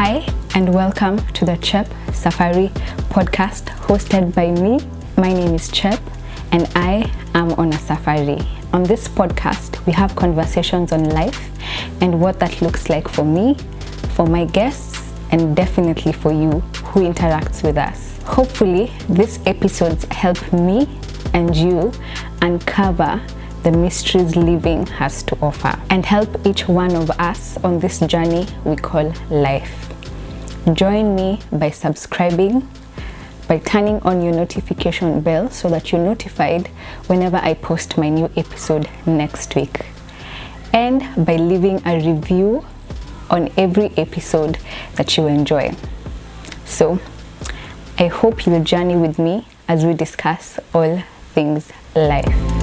Hi, and welcome to the Chep Safari podcast hosted by me. My name is Chep and I am on a safari. On this podcast, we have conversations on life and what that looks like for me, for my guests, and definitely for you who interacts with us. Hopefully, these episodes help me and you uncover the mysteries living has to offer and help each one of us on this journey we call life. Join me by subscribing, by turning on your notification bell so that you're notified whenever I post my new episode next week, and by leaving a review on every episode that you enjoy. So, I hope you'll journey with me as we discuss all things life.